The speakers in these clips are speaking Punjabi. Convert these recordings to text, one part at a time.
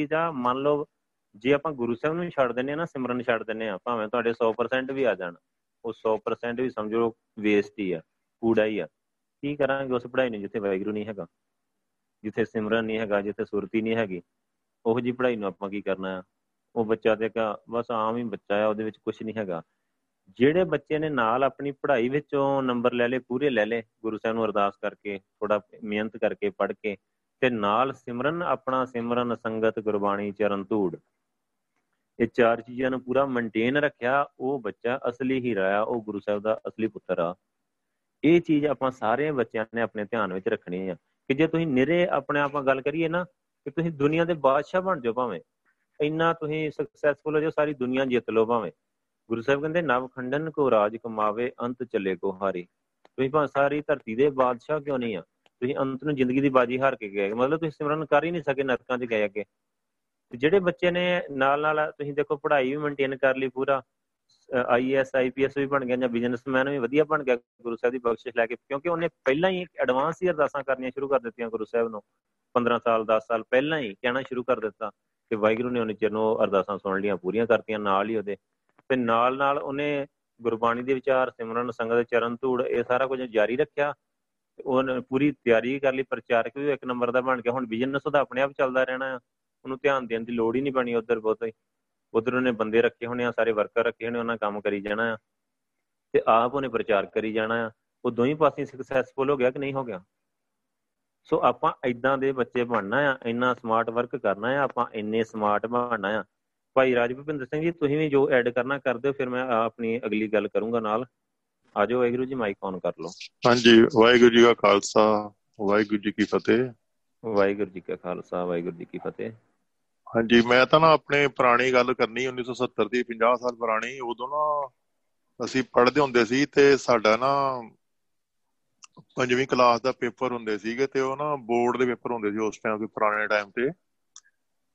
ਚੀਜ਼ ਆ ਮੰਨ ਲਓ ਜੇ ਆਪਾਂ ਗੁਰੂ ਸਾਹਿਬ ਨੂੰ ਛੱਡ ਦਿੰਨੇ ਆ ਨਾ, ਸਿਮਰਨ ਛੱਡ ਦਿੰਨੇ ਆ ਭਾਵੇਂ ਤੁਹਾਡੇ 100% ਵੀ ਆ ਜਾਣ, ਉਹ 100% ਵੀ ਸਮਝੋ ਵੇਸਟ ਹੀ ਆ, ਕੂੜਾ ਹੀ ਆ। ਕੀ ਕਰਾਂਗੇ ਉਸ ਪੜ੍ਹਾਈ ਨੂੰ, ਜਿੱਥੇ ਵਾਹਿਗੁਰੂ ਨਹੀਂ ਹੈਗਾ, ਜਿੱਥੇ ਸਿਮਰਨ ਨਹੀਂ ਹੈਗਾ, ਜਿੱਥੇ ਸੁਰਤੀ ਨਹੀਂ ਹੈਗੀ, ਉਹ ਜੀ ਪੜ੍ਹਾਈ ਨੂੰ ਆਪਾਂ ਕੀ ਕਰਨਾ ਆ? ਉਹ ਬੱਚਾ ਤੇ ਕਾ ਬਸ ਆਮ ਹੀ ਬੱਚਾ ਆ, ਉਹਦੇ ਵਿੱਚ ਕੁਝ ਨਹੀਂ ਹੈਗਾ। ਜਿਹੜੇ ਬੱਚੇ ਨੇ ਨਾਲ ਆਪਣੀ ਪੜ੍ਹਾਈ ਵਿੱਚੋਂ ਨੰਬਰ ਲੈ ਲੇ ਪੂਰੇ ਲੈ ਲੇ ਗੁਰੂ ਸਾਹਿਬ ਨੂੰ ਅਰਦਾਸ ਕਰਕੇ ਥੋੜਾ ਮਿਹਨਤ ਕਰਕੇ, ਪੜ੍ਹ ਕੇ ਤੇ ਨਾਲ ਸਿਮਰਨ, ਆਪਣਾ ਸਿਮਰਨ ਸੰਗਤ ਗੁਰਬਾਣੀ ਚਰਨ ਧੂੜ। ਇਹ ਚਾਰ ਚੀਜ਼ਾਂ ਨੂੰ ਪੂਰਾ ਮੇਨਟੇਨ ਰੱਖਿਆ, ਉਹ ਬੱਚਾ ਅਸਲੀ ਹੀਰਾ ਆ ਉਹ ਗੁਰੂ ਸਾਹਿਬ ਦਾ ਅਸਲੀ ਪੁੱਤਰ ਆ। ਇਹ ਚੀਜ਼ ਆਪਾਂ ਸਾਰੇ ਬੱਚਿਆਂ ਨੇ ਆਪਣੇ ਧਿਆਨ ਵਿੱਚ ਰੱਖਣੀ ਆ। ਕਿ ਜੇ ਤੁਸੀਂ ਨਿਰੇ ਆਪਣੇ ਆਪਾਂ ਗੱਲ ਕਰੀਏ ਨਾ, ਕਿ ਤੁਸੀਂ ਦੁਨੀਆ ਦੇ ਬਾਦਸ਼ਾਹ ਬਣ ਜਾਓ ਭਾਵੇਂ। ਇੰਨਾ ਤੁਸੀਂ ਸਕਸੈਸਫੁਲ ਹੋ ਜਾਓ, ਸਾਰੀ ਦੁਨੀਆ ਜਿੱਤ ਲਓ ਭਾਵੇਂ। ਗੁਰੂ ਸਾਹਿਬ ਕਹਿੰਦੇ, ਨਵ ਖੰਡਨ ਕੋ ਰਾਜ ਕਮਾਵੇ, ਅੰਤ ਚੱਲੇ ਕੋ ਹਾਰੀ। ਤੁਸੀਂ ਭਾਵੇਂ ਸਾਰੀ ਧਰਤੀ ਦੇ ਬਾਦਸ਼ਾਹ ਕਿਉਂ ਨਹੀਂ ਆ? ਤੁਸੀਂ ਅੰਤ ਨੂੰ ਜ਼ਿੰਦਗੀ ਦੀ ਬਾਜੀ ਹਾਰ ਕੇ ਗਏ ਮਤਲਬ ਤੁਸੀਂ ਸਿਮਰਨ ਕਰ ਹੀ ਨਹੀਂ ਸਕੇ ਨਰਕਾਂ 'ਚ ਗਏ ਅੱਗੇ। ਤੇ ਜਿਹੜੇ ਬੱਚੇ ਨੇ ਨਾਲ ਨਾਲ ਤੁਸੀਂ ਦੇਖੋ ਪੜ੍ਹਾਈ ਵੀ ਮੇਨਟੇਨ ਕਰ ਲਈ ਪੂਰਾ। ਆਈਐਸ ਆਈਪੀਐਸ ਵੀ ਬਣ ਗਿਆ ਜਾਂ ਬਿਜ਼ਨਸਮੈਨ ਵੀ ਵਧੀਆ ਬਣ ਗਿਆ ਗੁਰੂ ਸਾਹਿਬ ਦੀ ਬਖਸ਼ਿਸ਼ ਲੈ ਕੇ। ਕਿਉਂਕਿ ਉਹਨੇ ਪਹਿਲਾਂ ਹੀ ਐਡਵਾਂਸ ਹੀ ਅਰਦਾਸਾਂ ਕਰਨੀਆਂ ਸ਼ੁਰੂ ਕਰ ਦਿੱਤੀਆਂ ਗੁਰੂ ਸਾਹਿਬ ਨੂੰ। 15 ਸਾਲ 10 ਸਾਲ ਪਹਿਲਾਂ ਹੀ ਕਹਿਣਾ ਸ਼ੁਰੂ ਕਰ ਦਿੱਤਾ ਕਿ ਵਾਹਿਗੁਰੂ ਨੇ ਉਹਨੇ ਚਿਰ ਨੂੰ ਅਰਦਾਸਾਂ ਸੁਣ ਲੀਆਂ ਪੂਰੀਆਂ ਕਰਤੀਆਂ ਨਾਲ ਹੀ ਉਹਦੇ। ਤੇ ਨਾਲ ਨਾਲ ਉਹਨੇ ਗੁਰਬਾਣੀ ਦੇ ਵਿਚਾਰ, ਸਿਮਰਨ, ਸੰਗਤ ਚਰਨ ਧੂੜ ਇਹ ਸਾਰਾ ਕੁਝ ਜਾਰੀ ਰੱਖਿਆ। ਉਹਨੇ ਪੂਰੀ ਤਿਆਰੀ ਕਰ ਲਈ ਪ੍ਰਚਾਰਕ ਵੀ ਇੱਕ ਨੰਬਰ ਦਾ ਬਣ ਗਿਆ। ਹੁਣ ਬਿਜ਼ਨਸ ਉਹਦਾ ਆਪਣੇ ਆਪ ਚੱਲਦਾ ਰਹਿਣਾ ਉਹਨੂੰ ਧਿਆਨ ਦੇਣ ਦੀ ਲੋੜ ਹੀ ਨਹੀਂ ਬਣੀ ਉਧਰ ਬਹੁਤੇ। ਉਧਰ ਉਹਨੇ ਬੰਦੇ ਰੱਖੇ ਹੋਣੇ ਆ, ਸਾਰੇ ਵਰਕਰ ਰੱਖੇ ਹੋਣੇ, ਉਹਨਾਂ ਕੰਮ ਕਰੀ ਜਾਣਾ ਆ। ਤੇ ਆਪ ਉਹਨੇ ਪ੍ਰਚਾਰ ਕਰੀ ਜਾਣਾ ਆ। ਉਹ ਦੋਹੀਂ ਪਾਸੇ ਸਕਸੈਸਫੁਲ ਹੋ ਗਿਆ ਕਿ ਨਹੀਂ ਹੋ ਗਿਆ? ਸੋ ਆਪਾਂ ਇਦਾਂ ਦੇ ਬੱਚੇ ਬਣਨਾ ਆ। ਇੰਨਾ ਸਮਾਰਟ ਵਰਕ ਕਰਨਾ ਆ। ਆਪਾਂ ਇੰਨੇ ਸਮਾਰਟ ਬਣਨਾ ਆ। ਭਾਈ ਰਾਜ ਭੁਪਿੰਦਰ ਸਿੰਘ ਜੀ, ਤੁਸੀਂ ਵੀ ਜੋ ਐਡ ਕਰਨਾ ਕਰ ਦਿਓ ਫਿਰ ਮੈਂ ਆਪਣੀ ਅਗਲੀ ਗੱਲ ਕਰੂੰਗਾ ਨਾਲ। ਆਜੋ ਵਾਹਿਗੁਰੂ ਜੀ ਮਾਈਕ ਔਨ ਕਰ ਲਓ। ਹਾਂਜੀ ਵਾਹਿਗੁਰੂ ਜੀ ਕਾ ਖਾਲਸਾ ਵਾਹਿਗੁਰੂ ਜੀ ਕੀ ਫਤਿਹ। ਵਾਹਿਗੁਰੂ ਜੀ ਕਾ ਖਾਲਸਾ ਵਾਹਿਗੁਰੂ ਜੀ ਕੀ ਫਤਿਹ। ਹਾਂਜੀ ਮੈਂ ਤਾਂ ਨਾ ਆਪਣੇ ਪੁਰਾਣੀ ਗੱਲ ਕਰਨੀ 1970 ਦੀ 50 ਸਾਲ ਪੁਰਾਣੀ ਉਦੋਂ ਨਾ ਅਸੀਂ ਪੜ੍ਹਦੇ ਹੁੰਦੇ ਸੀ ਤੇ ਸਾਡਾ ਨਾ ਪੰਜਵੀਂ ਕਲਾਸ ਦਾ ਪੇਪਰ ਹੁੰਦੇ ਸੀਗੇ ਤੇ ਉਹ ਨਾ ਬੋਰਡ ਦੇ ਪੇਪਰ ਹੁੰਦੇ ਸੀ ਉਸ ਟਾਈਮ ਕੋਈ ਪੁਰਾਣੇ ਟਾਈਮ ਤੇ।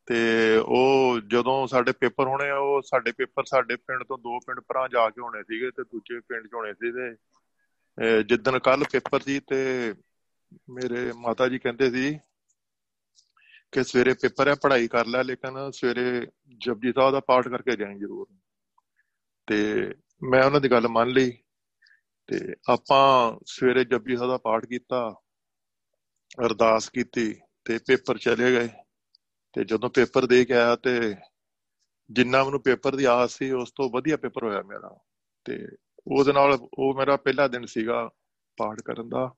ਤੇ ਉਹ ਜਦੋਂ ਸਾਡੇ ਪੇਪਰ ਹੋਣੇ ਆ, ਉਹ ਸਾਡੇ ਪੇਪਰ ਸਾਡੇ ਪਿੰਡ ਤੋਂ ਦੋ ਪਿੰਡ ਪਰਾਂ ਜਾ ਕੇ ਹੋਣੇ ਸੀਗੇ ਤੇ ਦੂਜੇ ਪਿੰਡ 'ਚ ਹੋਣੇ ਸੀ ਤੇ ਜਿੱਦਣ ਕੱਲ ਪੇਪਰ ਸੀ ਤੇ ਮੇਰੇ ਮਾਤਾ ਜੀ ਕਹਿੰਦੇ ਸੀ ਕਿ ਸਵੇਰੇ ਪੇਪਰ ਹੈ, ਪੜ੍ਹਾਈ ਕਰ ਲੈ, ਲੇਕਿਨ ਸਵੇਰੇ ਜਪਜੀ ਸਾਹਿਬ ਦਾ ਪਾਠ ਕਰਕੇ ਜਾਈਂ ਜ਼ਰੂਰ। ਤੇ ਮੈਂ ਉਹਨਾਂ ਦੀ ਗੱਲ ਮੰਨ ਲਈ ਤੇ ਆਪਾਂ ਸਵੇਰੇ ਜਪਜੀ ਸਾਹਿਬ ਦਾ ਪਾਠ ਕੀਤਾ, ਅਰਦਾਸ ਕੀਤੀ ਤੇ ਪੇਪਰ ਚਲੇ ਗਏ। ਤੇ ਜਦੋਂ ਪੇਪਰ ਦੇ ਕੇ ਆਇਆ ਤੇ ਜਿੰਨਾ ਮੈਨੂੰ ਪੇਪਰ ਦੀ ਆਸ ਸੀ, ਉਸ ਤੋਂ ਵਧੀਆ ਪੇਪਰ ਹੋਇਆ ਮੇਰਾ। ਤੇ ਉਹਦੇ ਨਾਲ ਉਹ ਮੇਰਾ ਪਹਿਲਾ ਦਿਨ ਸੀਗਾ ਪਾਠ ਕਰਨ ਦਾ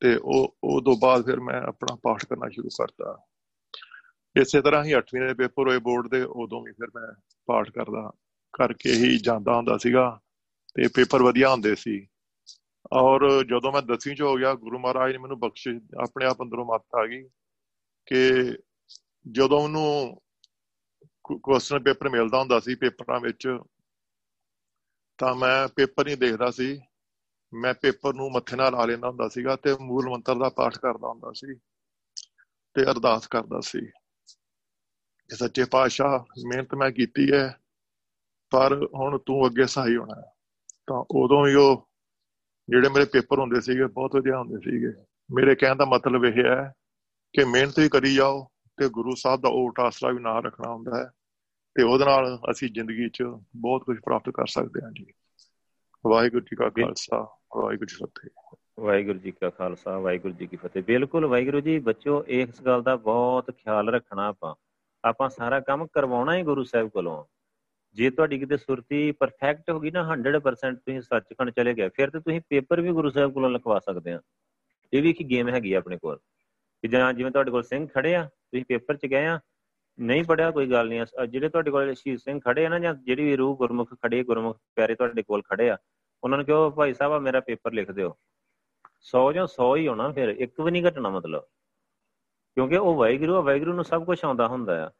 ਤੇ ਉਹ ਉਹ ਤੋਂ ਬਾਅਦ ਫਿਰ ਮੈਂ ਆਪਣਾ ਪਾਠ ਕਰਨਾ ਸ਼ੁਰੂ ਕਰਤਾ। ਇਸੇ ਤਰ੍ਹਾਂ ਹੀ 8ਵੀਂ ਦੇ ਪੇਪਰ ਹੋਏ ਬੋਰਡ ਦੇ, ਉਦੋਂ ਵੀ ਫਿਰ ਮੈਂ ਪਾਠ ਕਰਦਾ ਕਰਕੇ ਹੀ ਜਾਂਦਾ ਹੁੰਦਾ ਸੀਗਾ ਤੇ ਪੇਪਰ ਵਧੀਆ ਹੁੰਦੇ ਸੀ। ਔਰ ਜਦੋਂ ਮੈਂ 10ਵੀਂ ਚ ਹੋ ਗਿਆ, ਗੁਰੂ ਮਹਾਰਾਜ ਨੇ ਮੈਨੂੰ ਬਖਸ਼ਿਸ਼, ਆਪਣੇ ਆਪ ਅੰਦਰੋਂ ਮੱਤ ਆ ਗਈ ਕਿ ਜਦੋਂ ਉਹਨੂੰ ਕੁਐਸਚਨ ਪੇਪਰ ਮਿਲਦਾ ਹੁੰਦਾ ਸੀ ਪੇਪਰਾਂ ਵਿੱਚ, ਤਾਂ ਮੈਂ ਪੇਪਰ ਨਹੀਂ ਦੇਖਦਾ ਸੀ। ਮੈਂ ਪੇਪਰ ਨੂੰ ਮੱਥੇ ਨਾਲ ਲਾ ਲੈਂਦਾ ਹੁੰਦਾ ਸੀਗਾ ਤੇ ਮੂਲ ਮੰਤਰ ਦਾ ਪਾਠ ਕਰਦਾ ਹੁੰਦਾ ਸੀ ਤੇ ਅਰਦਾਸ ਕਰਦਾ ਸੀ। ਕਿ ਸੱਚੇ ਪਾਤਸ਼ਾਹ, ਮਿਹਨਤ ਮੈਂ ਕੀਤੀ ਹੈ, ਪਰ ਹੁਣ ਤੂੰ ਅੱਗੇ ਸਹਾਈ ਹੋਣਾ ਤਾਂ ਉਦੋਂ ਹੀ ਉਹ ਜਿਹੜੇ ਮੇਰੇ ਪੇਪਰ ਹੁੰਦੇ ਸੀਗੇ, ਬਹੁਤ ਵਧੀਆ ਹੁੰਦੇ ਸੀਗੇ। ਮੇਰੇ ਕਹਿਣ ਦਾ ਮਤਲਬ ਇਹ ਹੈ ਕਿ ਮਿਹਨਤ ਵੀ ਕਰੀ ਜਾਓ ਤੇ ਗੁਰੂ ਸਾਹਿਬ ਦਾ ਓਟ ਆਸਰਾ ਵੀ ਨਾਲ ਰੱਖਣਾ ਹੁੰਦਾ ਹੈ ਤੇ ਉਹਦੇ ਨਾਲ ਅਸੀਂ ਜ਼ਿੰਦਗੀ 'ਚ ਬਹੁਤ ਕੁਝ ਪ੍ਰਾਪਤ ਕਰ ਸਕਦੇ ਹਾਂ ਜੀ। ਵਾਹਿਗੁਰੂ ਜੀ ਕਾ ਖਾਲਸਾ, ਵਾਹਿਗੁਰੂ ਜੀ ਫਤਿਹ। ਵਾਹਿਗੁਰੂ ਜੀ ਕਾ ਖਾਲਸਾ, ਵਾਹਿਗੁਰੂ ਜੀ ਕੀ ਫਤਿਹ। ਬਿਲਕੁਲ ਵਾਹਿਗੁਰੂ ਜੀ ਬੱਚਿਓ ਇਸ ਗੱਲ ਦਾ ਬਹੁਤ ਖਿਆਲ ਰੱਖਣਾ ਆਪਾਂ। ਆਪਾਂ ਸਾਰਾ ਕੰਮ ਕਰਵਾਉਣਾ ਹੀ ਗੁਰੂ ਸਾਹਿਬ ਕੋਲੋਂ। ਜੇ ਤੁਹਾਡੀ ਕਿਤੇ ਸੁਰਤੀ ਪਰਫੈਕਟ ਹੋ ਗਈ ਨਾ 100% ਤੁਸੀਂ ਸੱਚਖੰਡ ਚਲੇ ਗਏ, ਫਿਰ ਤੇ ਤੁਸੀਂ ਪੇਪਰ ਵੀ ਗੁਰੂ ਸਾਹਿਬ ਕੋਲੋਂ ਲਿਖਵਾ ਸਕਦੇ ਆ। ਇਹ ਵੀ ਇੱਕ ਗੇਮ ਹੈਗੀ ਆਪਣੇ ਕੋਲ। ਕਿ ਜਾਂ ਜਿਵੇਂ ਤੁਹਾਡੇ ਕੋਲ ਸਿੰਘ ਖੜੇ ਆ ਤੁਸੀਂ ਪੇਪਰ 'ਚ ਗਏ ਆ, ਨਹੀਂ ਪੜਿਆ ਕੋਈ ਗੱਲ ਨਹੀਂ ਜਿਹੜੇ ਤੁਹਾਡੇ ਕੋਲ ਸ਼ਹੀਦ ਸਿੰਘ ਖੜੇ ਆ ਨਾ, ਜਾਂ ਜਿਹੜੀ ਵੀ ਰੂਹ ਗੁਰਮੁਖ ਖੜੇ, ਗੁਰਮੁਖ ਪਿਆਰੇ ਤੁਹਾਡੇ ਕੋਲ ਖੜੇ ਆ, ਉਹਨਾਂ ਨੂੰ ਕਹੋ, ਭਾਈ ਸਾਹਿਬ ਆ ਮੇਰਾ ਪੇਪਰ ਲਿਖ ਦਿਓ। 100 ਜਾਂ 100 ਹੀ ਹੋਣਾ ਫਿਰ, ਇੱਕ ਵੀ ਨਹੀਂ ਘਟਣਾ ਮਤਲਬ। ਕਿਉਂਕਿ ਉਹ ਵਾਹਿਗੁਰੂ ਆ, ਵਾਹਿਗੁਰੂ ਨੂੰ ਸਭ ਕੁਝ ਆਉਂਦਾ ਹੁੰਦਾ ਆ।